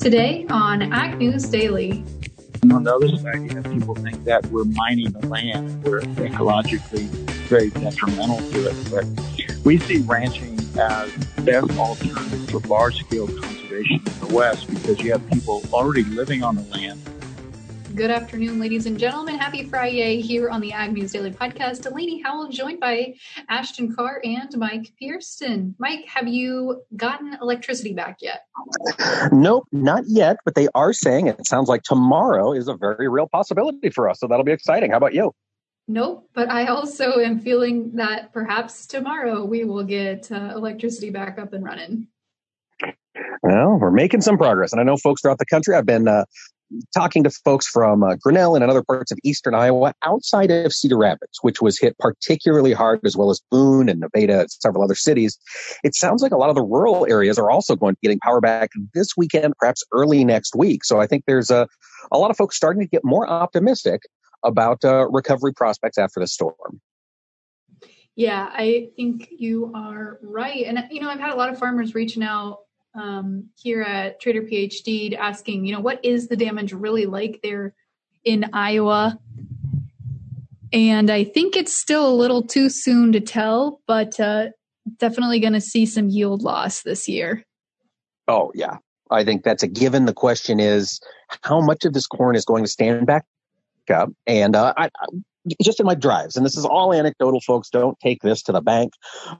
Today on Ag News Daily. And on the other side, you have people think that we're mining the land. We're ecologically very detrimental to it. But we see ranching as best alternative to large-scale conservation in the West because you have people already living on the land Good afternoon, ladies and gentlemen. Happy Friday here on the Ag News Daily Podcast. Delaney Howell joined by Ashton Carr and Mike Pearson. Mike, have you gotten electricity back yet? Nope, not yet, but they are saying it sounds like tomorrow is a very real possibility for us. So that'll be exciting. How about you? Nope, but I also am feeling that perhaps tomorrow we will get uh, electricity back up and running. Well, we're making some progress. And I know folks throughout the country, I've been uh, talking to folks from uh, Grinnell and other parts of eastern Iowa outside of Cedar Rapids, which was hit particularly hard, as well as Boone and Nevada and several other cities. It sounds like a lot of the rural areas are also going to be getting power back this weekend, perhaps early next week. So I think there's a, a lot of folks starting to get more optimistic about uh, recovery prospects after the storm. Yeah, I think you are right. And, you know, I've had a lot of farmers reaching out um, here at Trader PhD asking, you know, what is the damage really like there in Iowa? And I think it's still a little too soon to tell, but uh, definitely going to see some yield loss this year. Oh, yeah. I think that's a given. The question is how much of this corn is going to stand back up? And uh, I, just in my drives, and this is all anecdotal, folks. Don't take this to the bank.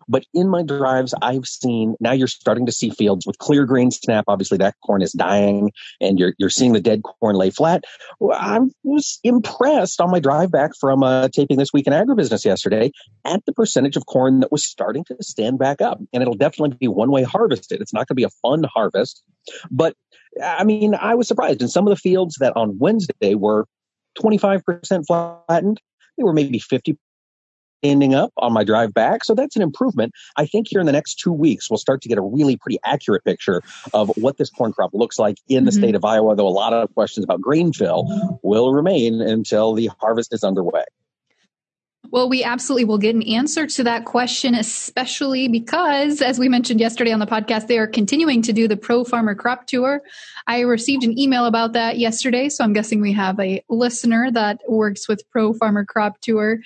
But in my drives, I've seen now you're starting to see fields with clear green snap. Obviously, that corn is dying, and you're you're seeing the dead corn lay flat. I was impressed on my drive back from uh, taping this week in agribusiness yesterday at the percentage of corn that was starting to stand back up, and it'll definitely be one way harvested. It's not going to be a fun harvest, but I mean, I was surprised in some of the fields that on Wednesday were 25% flattened they were maybe 50 ending up on my drive back. So that's an improvement. I think here in the next two weeks, we'll start to get a really pretty accurate picture of what this corn crop looks like in the mm-hmm. state of Iowa, though a lot of questions about grain fill will remain until the harvest is underway. Well, we absolutely will get an answer to that question, especially because, as we mentioned yesterday on the podcast, they are continuing to do the Pro Farmer Crop Tour. I received an email about that yesterday, so I'm guessing we have a listener that works with Pro Farmer Crop Tour.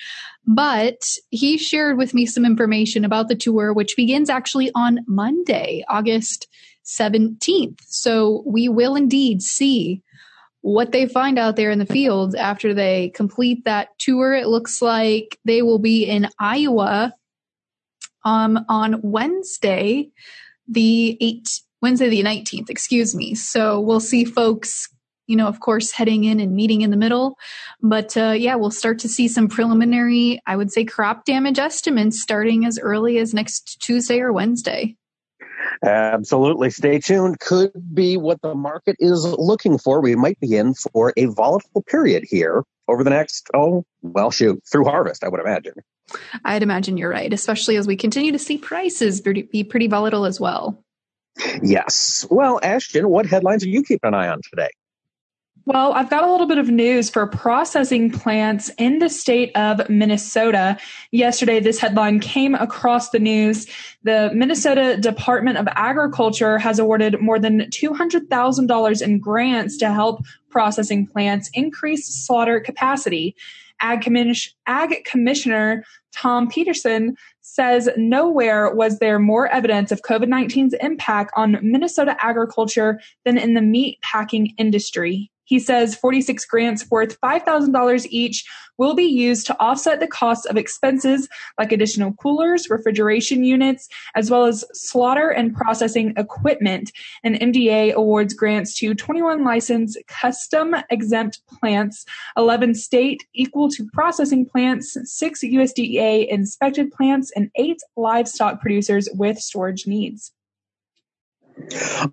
But he shared with me some information about the tour, which begins actually on Monday, August 17th. So we will indeed see what they find out there in the field after they complete that tour. It looks like they will be in Iowa um, on Wednesday, the 8th, Wednesday the 19th, excuse me. So we'll see folks, you know, of course, heading in and meeting in the middle. But uh, yeah, we'll start to see some preliminary, I would say, crop damage estimates starting as early as next Tuesday or Wednesday. Absolutely. Stay tuned. Could be what the market is looking for. We might be in for a volatile period here over the next, oh, well, shoot, through harvest, I would imagine. I'd imagine you're right, especially as we continue to see prices be pretty volatile as well. Yes. Well, Ashton, what headlines are you keeping an eye on today? Well, I've got a little bit of news for processing plants in the state of Minnesota. Yesterday, this headline came across the news. The Minnesota Department of Agriculture has awarded more than $200,000 in grants to help processing plants increase slaughter capacity. Ag, Commis- Ag Commissioner Thom Petersen says nowhere was there more evidence of COVID 19's impact on Minnesota agriculture than in the meat packing industry. He says 46 grants worth $5,000 each will be used to offset the costs of expenses like additional coolers, refrigeration units, as well as slaughter and processing equipment. And MDA awards grants to 21 licensed custom exempt plants, 11 state equal to processing plants, 6 USDA inspected plants, and 8 livestock producers with storage needs.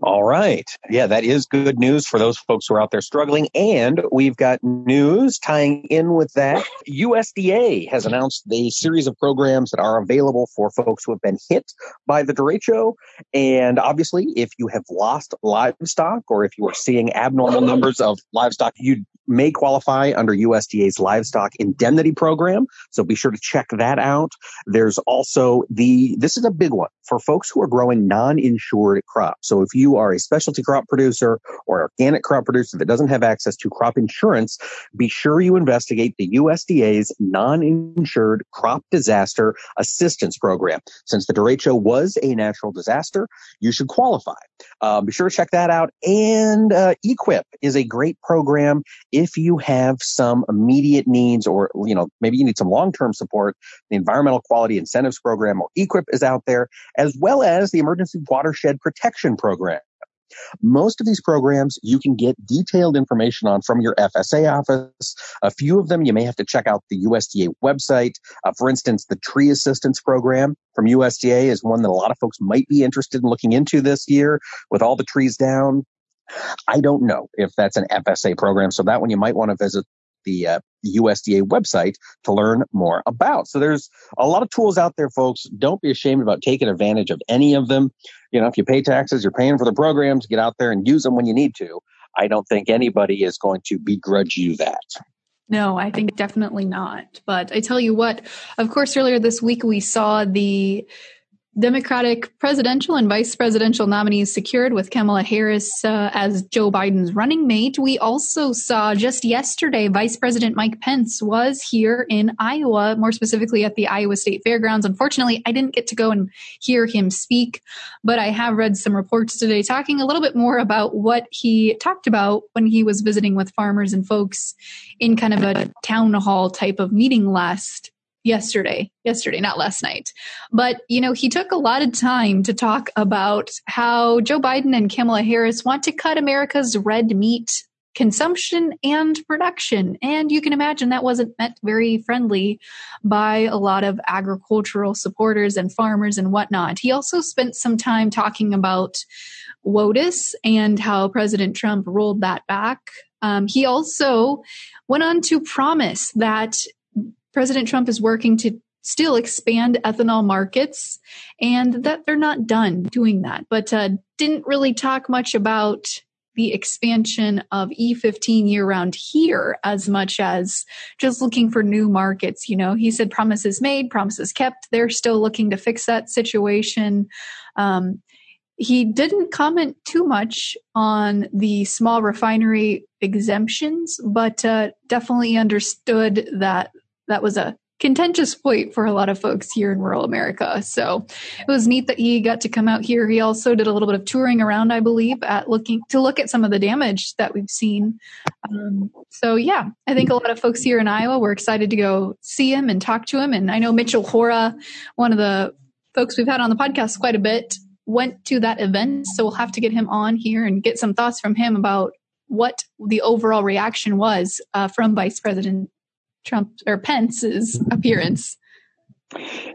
All right. Yeah, that is good news for those folks who are out there struggling. And we've got news tying in with that. USDA has announced the series of programs that are available for folks who have been hit by the derecho. And obviously, if you have lost livestock or if you are seeing abnormal numbers of livestock, you may qualify under USDA's livestock indemnity program. So be sure to check that out. There's also the, this is a big one for folks who are growing non-insured crops. So if you are a specialty crop producer or organic crop producer that doesn't have access to crop insurance, be sure you investigate the USDA's non-insured crop disaster assistance program. Since the derecho was a natural disaster, you should qualify. Um, be sure to check that out. And uh, EQIP is a great program if you have some immediate needs or, you know, maybe you need some long-term support. The Environmental Quality Incentives Program or EQIP is out there, as well as the Emergency Watershed Protection Program. Most of these programs you can get detailed information on from your FSA office. A few of them you may have to check out the USDA website. Uh, for instance, the Tree Assistance Program from USDA is one that a lot of folks might be interested in looking into this year with all the trees down. I don't know if that's an FSA program, so that one you might want to visit the uh, USDA website to learn more about. So there's a lot of tools out there, folks. Don't be ashamed about taking advantage of any of them. You know, if you pay taxes, you're paying for the programs, get out there and use them when you need to. I don't think anybody is going to begrudge you that. No, I think definitely not. But I tell you what, of course, earlier this week we saw the Democratic presidential and vice presidential nominees secured with Kamala Harris uh, as Joe Biden's running mate. We also saw just yesterday Vice President Mike Pence was here in Iowa, more specifically at the Iowa State Fairgrounds. Unfortunately, I didn't get to go and hear him speak, but I have read some reports today talking a little bit more about what he talked about when he was visiting with farmers and folks in kind of a town hall type of meeting last yesterday yesterday not last night. But you know he took a lot of time to talk about how joe biden and kamala harris want to cut america's red meat consumption and production. And you can imagine that wasn't met very friendly by a lot of agricultural supporters and farmers and whatnot. He also spent some time talking about WOTUS and how president trump rolled that back. Um, he also went on to promise that President Trump is working to still expand ethanol markets and that they're not done doing that, but uh, didn't really talk much about the expansion of E15 year round here as much as just looking for new markets. You know, he said promises made, promises kept. They're still looking to fix that situation. Um, he didn't comment too much on the small refinery exemptions, but uh, definitely understood that that was a contentious point for a lot of folks here in rural America. So it was neat that he got to come out here. He also did a little bit of touring around, I believe, at looking to look at some of the damage that we've seen. Um, so yeah, I think a lot of folks here in Iowa were excited to go see him and talk to him. And I know Mitchell Hora, one of the folks we've had on the podcast quite a bit, went to that event. So we'll have to get him on here and get some thoughts from him about what the overall reaction was uh, from Vice President Trump or Pence's appearance.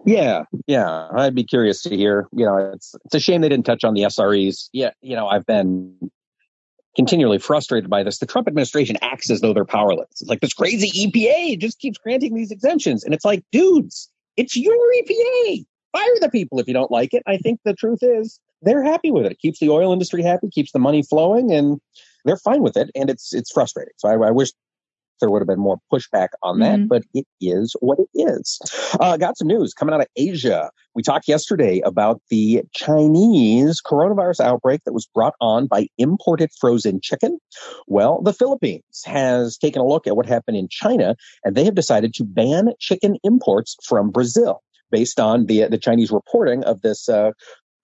Yeah, yeah, I'd be curious to hear. You know, it's it's a shame they didn't touch on the SREs. Yeah, you know, I've been continually frustrated by this. The Trump administration acts as though they're powerless. It's like this crazy EPA just keeps granting these exemptions, and it's like, dudes, it's your EPA. Fire the people if you don't like it. I think the truth is they're happy with it. It keeps the oil industry happy, keeps the money flowing, and they're fine with it. And it's it's frustrating. So I, I wish there would have been more pushback on that, mm-hmm. but it is what it is. Uh, got some news coming out of Asia. We talked yesterday about the Chinese coronavirus outbreak that was brought on by imported frozen chicken. Well, the Philippines has taken a look at what happened in China, and they have decided to ban chicken imports from Brazil based on the the Chinese reporting of this uh,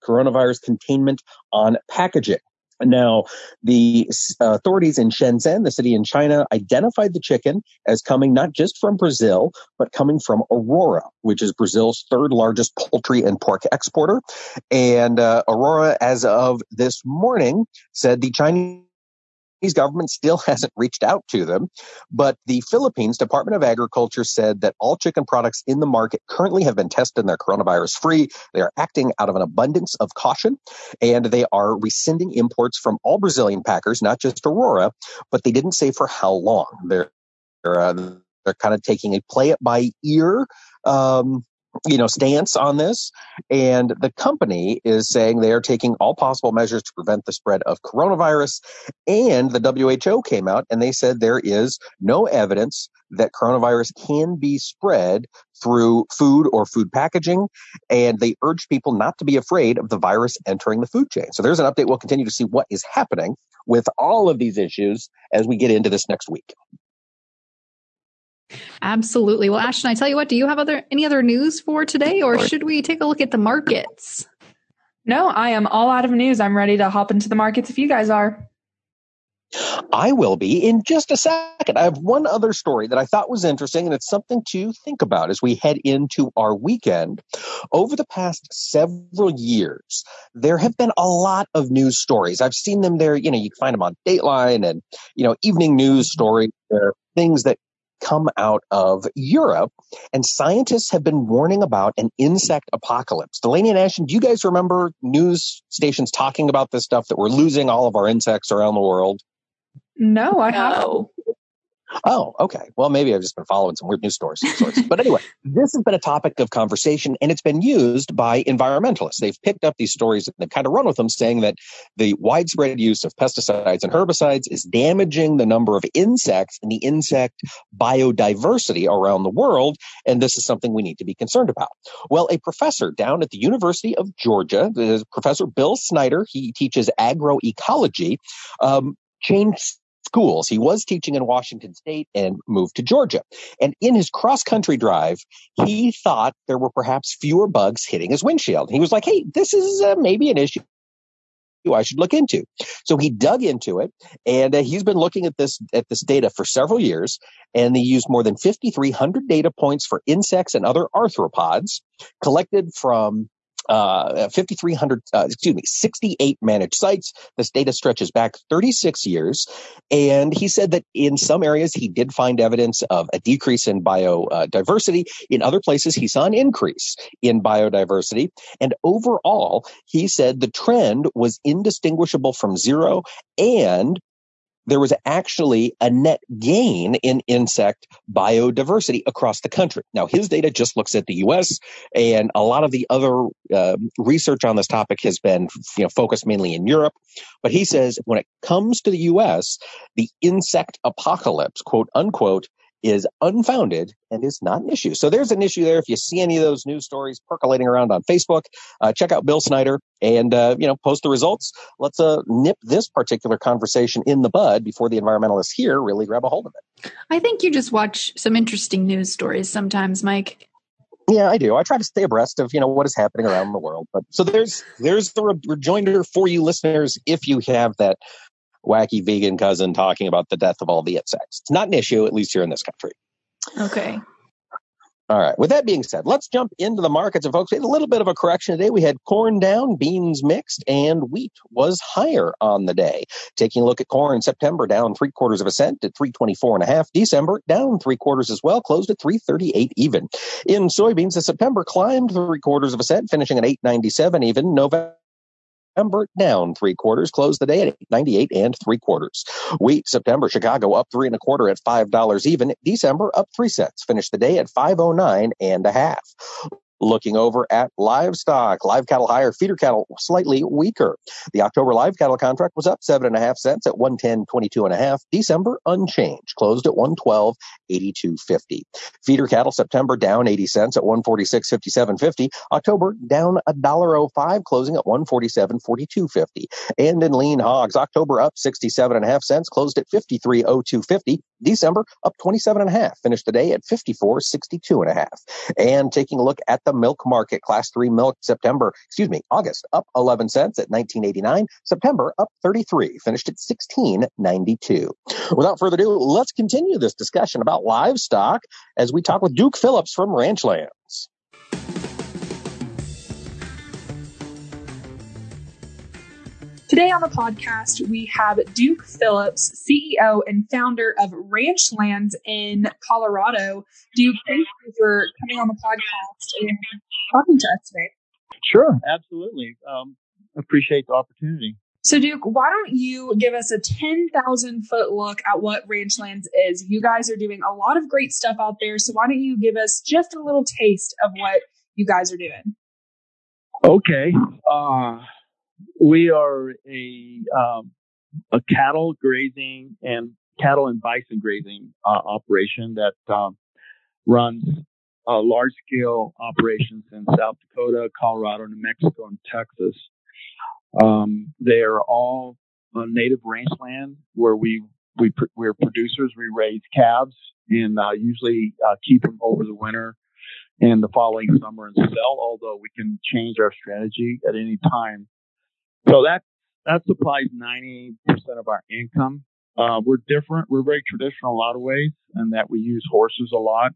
coronavirus containment on packaging. Now, the authorities in Shenzhen, the city in China, identified the chicken as coming not just from Brazil, but coming from Aurora, which is Brazil's third largest poultry and pork exporter. And uh, Aurora, as of this morning, said the Chinese Chinese government still hasn't reached out to them. But the Philippines Department of Agriculture said that all chicken products in the market currently have been tested and they're coronavirus free. They are acting out of an abundance of caution and they are rescinding imports from all Brazilian packers, not just Aurora, but they didn't say for how long. They're, they're, uh, they're kind of taking a play it by ear um, you know, stance on this. And the company is saying they are taking all possible measures to prevent the spread of coronavirus. And the WHO came out and they said there is no evidence that coronavirus can be spread through food or food packaging. And they urge people not to be afraid of the virus entering the food chain. So there's an update. We'll continue to see what is happening with all of these issues as we get into this next week. Absolutely. Well, Ashton, I tell you what, do you have other any other news for today or should we take a look at the markets? No, I am all out of news. I'm ready to hop into the markets if you guys are. I will be in just a second. I have one other story that I thought was interesting, and it's something to think about as we head into our weekend. Over the past several years, there have been a lot of news stories. I've seen them there. You know, you can find them on Dateline and, you know, evening news stories. There things that come out of Europe, and scientists have been warning about an insect apocalypse. Delaney and Ashton, do you guys remember news stations talking about this stuff that we're losing all of our insects around the world? No, I haven't. Oh, okay. Well, maybe I've just been following some weird news stories. but anyway, this has been a topic of conversation and it's been used by environmentalists. They've picked up these stories and they've kind of run with them saying that the widespread use of pesticides and herbicides is damaging the number of insects and the insect biodiversity around the world. And this is something we need to be concerned about. Well, a professor down at the University of Georgia, Professor Bill Snyder, he teaches agroecology, um, changed schools. He was teaching in Washington state and moved to Georgia. And in his cross country drive, he thought there were perhaps fewer bugs hitting his windshield. He was like, Hey, this is uh, maybe an issue I should look into. So he dug into it and uh, he's been looking at this, at this data for several years and they used more than 5,300 data points for insects and other arthropods collected from uh, 5,300, uh, excuse me, 68 managed sites. This data stretches back 36 years. And he said that in some areas he did find evidence of a decrease in biodiversity. In other places, he saw an increase in biodiversity. And overall, he said the trend was indistinguishable from zero and there was actually a net gain in insect biodiversity across the country. Now, his data just looks at the U.S. and a lot of the other uh, research on this topic has been, you know, focused mainly in Europe. But he says when it comes to the U.S., the insect apocalypse, quote unquote, is unfounded and is not an issue. So there's an issue there. If you see any of those news stories percolating around on Facebook, uh, check out Bill Snyder and uh, you know post the results. Let's uh, nip this particular conversation in the bud before the environmentalists here really grab a hold of it. I think you just watch some interesting news stories sometimes, Mike. Yeah, I do. I try to stay abreast of you know what is happening around the world. But so there's there's the re- rejoinder for you listeners if you have that wacky vegan cousin talking about the death of all the insects. It's not an issue, at least here in this country. Okay. All right. With that being said, let's jump into the markets. And folks, we had a little bit of a correction today. We had corn down, beans mixed, and wheat was higher on the day. Taking a look at corn, September down three quarters of a cent at 324 and a half. December down three quarters as well, closed at 338 even. In soybeans, the September climbed three quarters of a cent, finishing at 897 even. November September down three quarters, closed the day at 98 and three quarters. Wheat September Chicago up three and a quarter at five dollars even. December up three cents, finished the day at 509 and a half. Looking over at livestock, live cattle higher, feeder cattle slightly weaker. The October live cattle contract was up seven and a half cents at 110.22 and a half. December unchanged, closed at 112.82.50. Feeder cattle September down 80 cents at 146.57.50. October down a dollar oh five, closing at 147.42.50. And in lean hogs, October up 67 and a half cents, closed at 53.02.50. December up 27 and a half, finished the day at 54.62 and a half. And taking a look at the milk market. Class 3 milk September, excuse me, August up 11 cents at 1989. September up 33, finished at 1692. Without further ado, let's continue this discussion about livestock as we talk with Duke Phillips from Ranchlands. Today on the podcast, we have Duke Phillips, CEO and founder of Ranchlands in Colorado. Duke, thank you for coming on the podcast and talking to us today. Sure, absolutely. Um, appreciate the opportunity. So, Duke, why don't you give us a 10,000 foot look at what Ranchlands is? You guys are doing a lot of great stuff out there. So, why don't you give us just a little taste of what you guys are doing? Okay. Uh, we are a, um, a cattle grazing and cattle and bison grazing uh, operation that um, runs uh, large scale operations in South Dakota, Colorado, New Mexico, and Texas. Um, they are all uh, native rangeland where we we we're producers. We raise calves and uh, usually uh, keep them over the winter and the following summer and sell. Although we can change our strategy at any time. So that that supplies 90% of our income. Uh, we're different. We're very traditional in a lot of ways, and that we use horses a lot.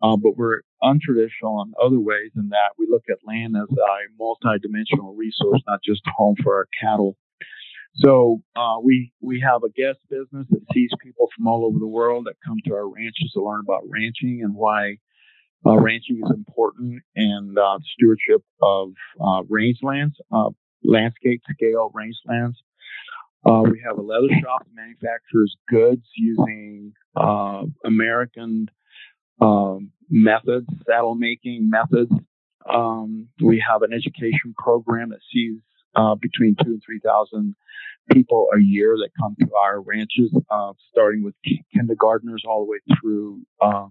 Uh, but we're untraditional in other ways in that we look at land as a multi-dimensional resource, not just a home for our cattle. So uh, we we have a guest business that sees people from all over the world that come to our ranches to learn about ranching and why uh, ranching is important and uh, stewardship of uh, rangelands, uh, landscape scale rangelands. Uh, we have a leather shop that manufactures goods using American um, methods, saddle making methods. Um, we have an education program that sees uh, between two and three thousand people a year that come to our ranches, uh, starting with kindergartners all the way through uh,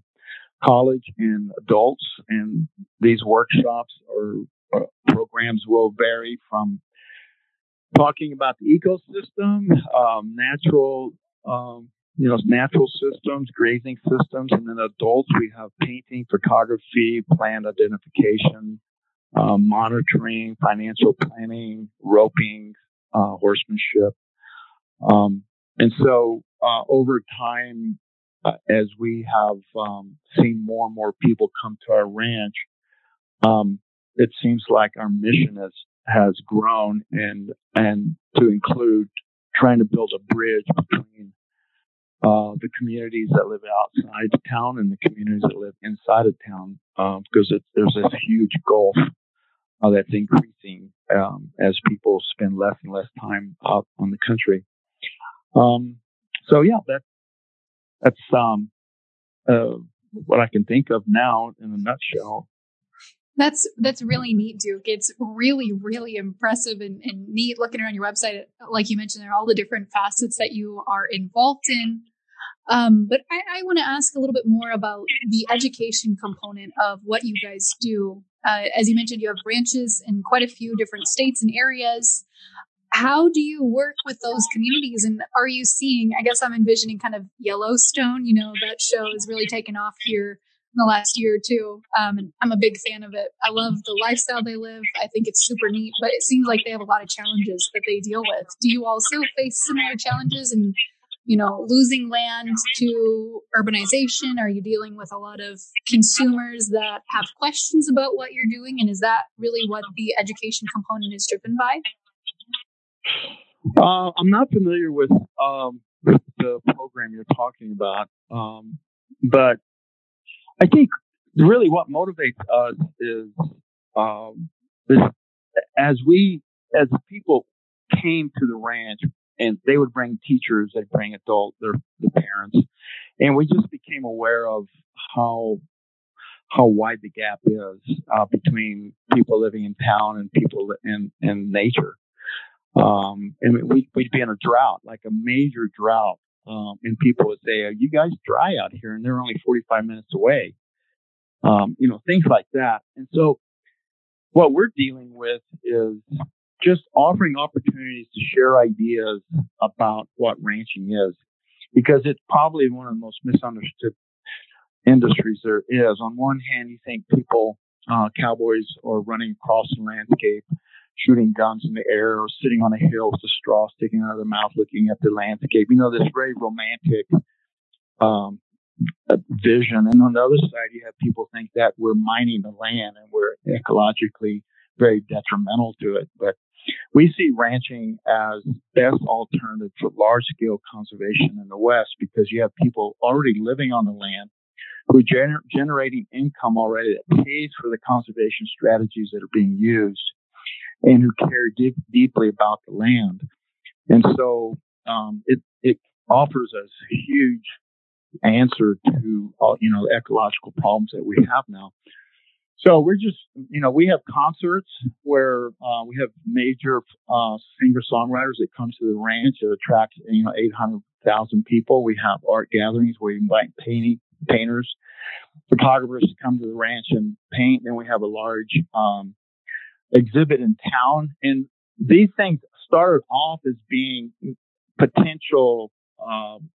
college and adults. And these workshops or uh, programs will vary from talking about the ecosystem, um, natural um, you know, natural systems, grazing systems, and then adults, we have painting, photography, plant identification, uh, monitoring, financial planning, roping, uh, horsemanship. Um, and so, uh, over time, uh, as we have um, seen more and more people come to our ranch, um, it seems like our mission has has grown and and to include trying to build a bridge between uh, the communities that live outside town and the communities that live inside of town um, because it, there's this huge gulf uh, that's increasing um, as people spend less and less time out on the country. Um, so yeah, that that's um, uh, what I can think of now in a nutshell. That's that's really neat, Duke. It's really, really impressive and, and neat looking around your website. Like you mentioned, there are all the different facets that you are involved in. Um, but I, I want to ask a little bit more about the education component of what you guys do. Uh, as you mentioned, you have branches in quite a few different states and areas. How do you work with those communities? And are you seeing, I guess I'm envisioning kind of Yellowstone, you know, that show is really taken off here the last year or two. Um, and I'm a big fan of it. I love the lifestyle they live. I think it's super neat, but it seems like they have a lot of challenges that they deal with. Do you also face similar challenges and you know, losing land to urbanization? Are you dealing with a lot of consumers that have questions about what you're doing? And is that really what the education component is driven by? Uh, I'm not familiar with, um, the program you're talking about, um, but I think really what motivates us is, um, as we, as people came to the ranch, and they would bring teachers, they'd bring adult, their the parents, and we just became aware of how how wide the gap is uh, between people living in town and people in in nature. Um, and we'd, we'd be in a drought, like a major drought, um, and people would say, "Are you guys dry out here?" And they're only 45 minutes away. Um, you know, things like that. And so, what we're dealing with is just offering opportunities to share ideas about what ranching is, because it's probably one of the most misunderstood industries there is. On one hand, you think people, uh, cowboys, are running across the landscape, shooting guns in the air, or sitting on a hill with a straw sticking out of their mouth, looking at the landscape. You know, this very romantic um, vision. And on the other side, you have people think that we're mining the land and we're ecologically very detrimental to it. But we see ranching as best alternative for large scale conservation in the West because you have people already living on the land who are gener- generating income already that pays for the conservation strategies that are being used and who care deep, deeply about the land. And so um, it, it offers us a huge answer to all, you know, ecological problems that we have now. So we're just, you know, we have concerts where uh, we have major uh, singer songwriters that come to the ranch. It attracts, you know, 800,000 people. We have art gatherings where we invite painting, painters, photographers to come to the ranch and paint. Then we have a large um, exhibit in town. And these things started off as being potential um,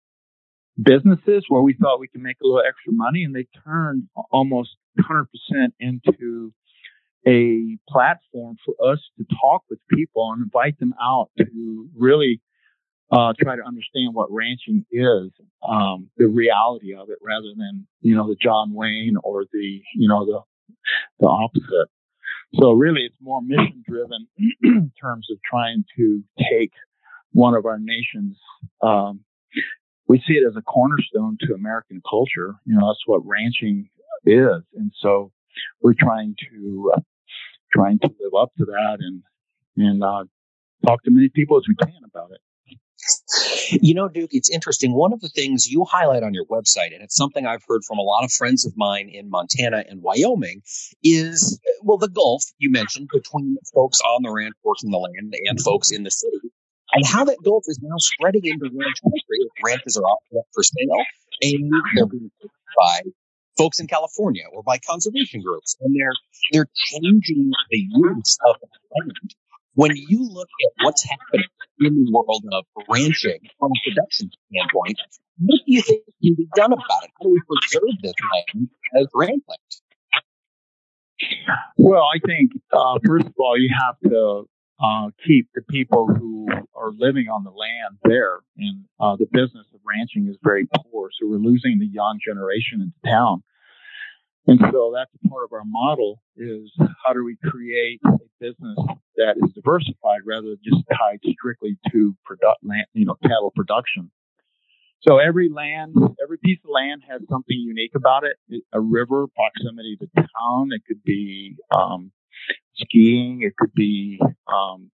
businesses where we thought we could make a little extra money, and they turned almost 100% into a platform for us to talk with people and invite them out to really uh, try to understand what ranching is, um, the reality of it, rather than you know the John Wayne or the you know the the opposite. So really, it's more mission driven in terms of trying to take one of our nation's um, we see it as a cornerstone to American culture. You know, that's what ranching is, and so we're trying to uh, trying to live up to that and and uh, talk to many people as we can about it. You know, Duke, it's interesting. One of the things you highlight on your website, and it's something I've heard from a lot of friends of mine in Montana and Wyoming, is uh, well, the gulf you mentioned between folks on the ranch working the land and folks in the city and how that gulf is now spreading into ranch country. Ranches are up for sale, and they're being by folks in California or by conservation groups, and they're they're changing the use of the land. When you look at what's happening in the world of ranching from a production standpoint, what do you think can be done about it? How do we preserve this land as ranch land? Well, I think uh, first of all, you have to uh, keep the people who are living on the land there. And uh, the business of ranching is very poor, so we're losing the young generation into town. And so that's part of our model is how do we create a business that is diversified rather than just tied strictly to product land, you know, cattle production. So every land, every piece of land has something unique about it. A river, proximity to town. It could be um, skiing. It could be um,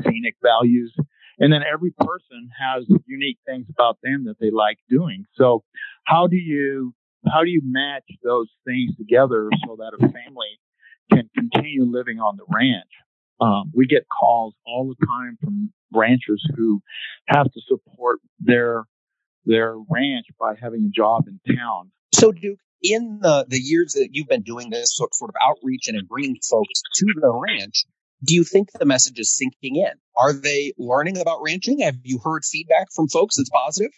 scenic values. And then every person has unique things about them that they like doing. So how do you, how do you match those things together so that a family can continue living on the ranch? Um, we get calls all the time from ranchers who have to support their their ranch by having a job in town. So, Duke, in the, the years that you've been doing this sort, sort of outreach and bringing folks to the ranch, do you think the message is sinking in? Are they learning about ranching? Have you heard feedback from folks that's positive?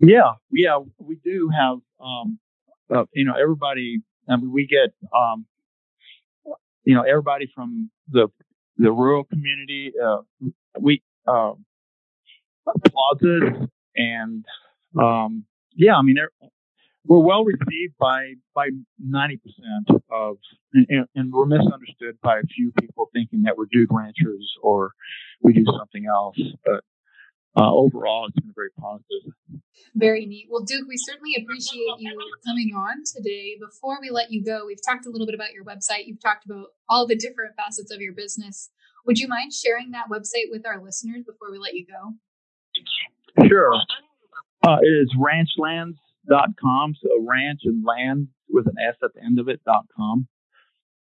Yeah, yeah, we do have, um, uh, you know, everybody, I mean, we get, um, you know, everybody from the, the rural community, uh, we, uh, plazas and, um, yeah, I mean, we're well received by by 90% of, and, and, we're misunderstood by a few people thinking that we're dude ranchers or we do something else. But uh, overall, it's been very positive. Very neat. Well, Duke, we certainly appreciate you coming on today. Before we let you go, we've talked a little bit about your website. You've talked about all the different facets of your business. Would you mind sharing that website with our listeners before we let you go? Sure. Uh, it is ranchlands dot com. So ranch and land with an S at the end of it dot com.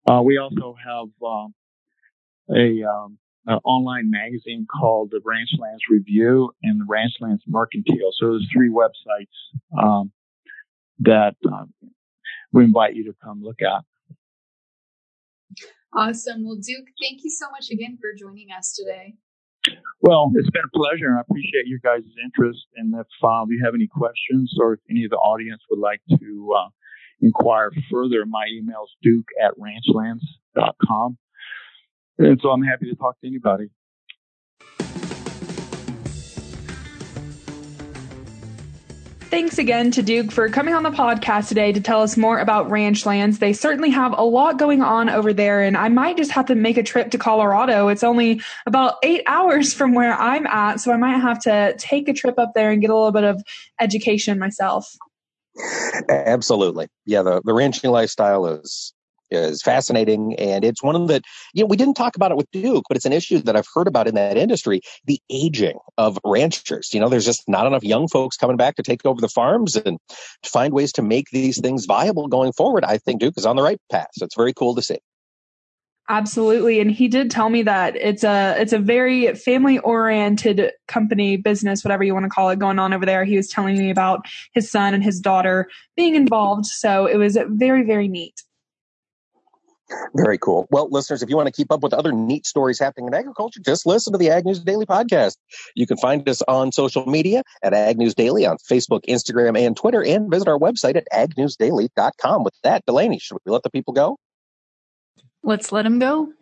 Uh, we also have uh, a um, an online magazine called the Ranchlands Review and the Ranchlands Mercantile. So there's three websites um, that um, we invite you to come look at. Awesome. Well, Duke, thank you so much again for joining us today. Well, it's been a pleasure, and I appreciate your guys' interest. And if uh, you have any questions or if any of the audience would like to uh, inquire further, my email is duke at ranchlands.com. And so I'm happy to talk to anybody. Thanks again to Duke for coming on the podcast today to tell us more about Ranchlands. They certainly have a lot going on over there, and I might just have to make a trip to Colorado. It's only about eight hours from where I'm at, so I might have to take a trip up there and get a little bit of education myself. Absolutely. Yeah, the, the ranching lifestyle is is fascinating. And it's one of the, you know, we didn't talk about it with Duke, but it's an issue that I've heard about in that industry the aging of ranchers. You know, there's just not enough young folks coming back to take over the farms and find ways to make these things viable going forward. I think Duke is on the right path. So it's very cool to see. Absolutely. And he did tell me that it's a it's a very family oriented company, business, whatever you want to call it, going on over there. He was telling me about his son and his daughter being involved. So it was very, very neat. Very cool. Well, listeners, if you want to keep up with other neat stories happening in agriculture, just listen to the Ag News Daily podcast. You can find us on social media at Ag News Daily on Facebook, Instagram, and Twitter, and visit our website at agnewsdaily.com. With that, Delaney, should we let the people go? Let's let them go.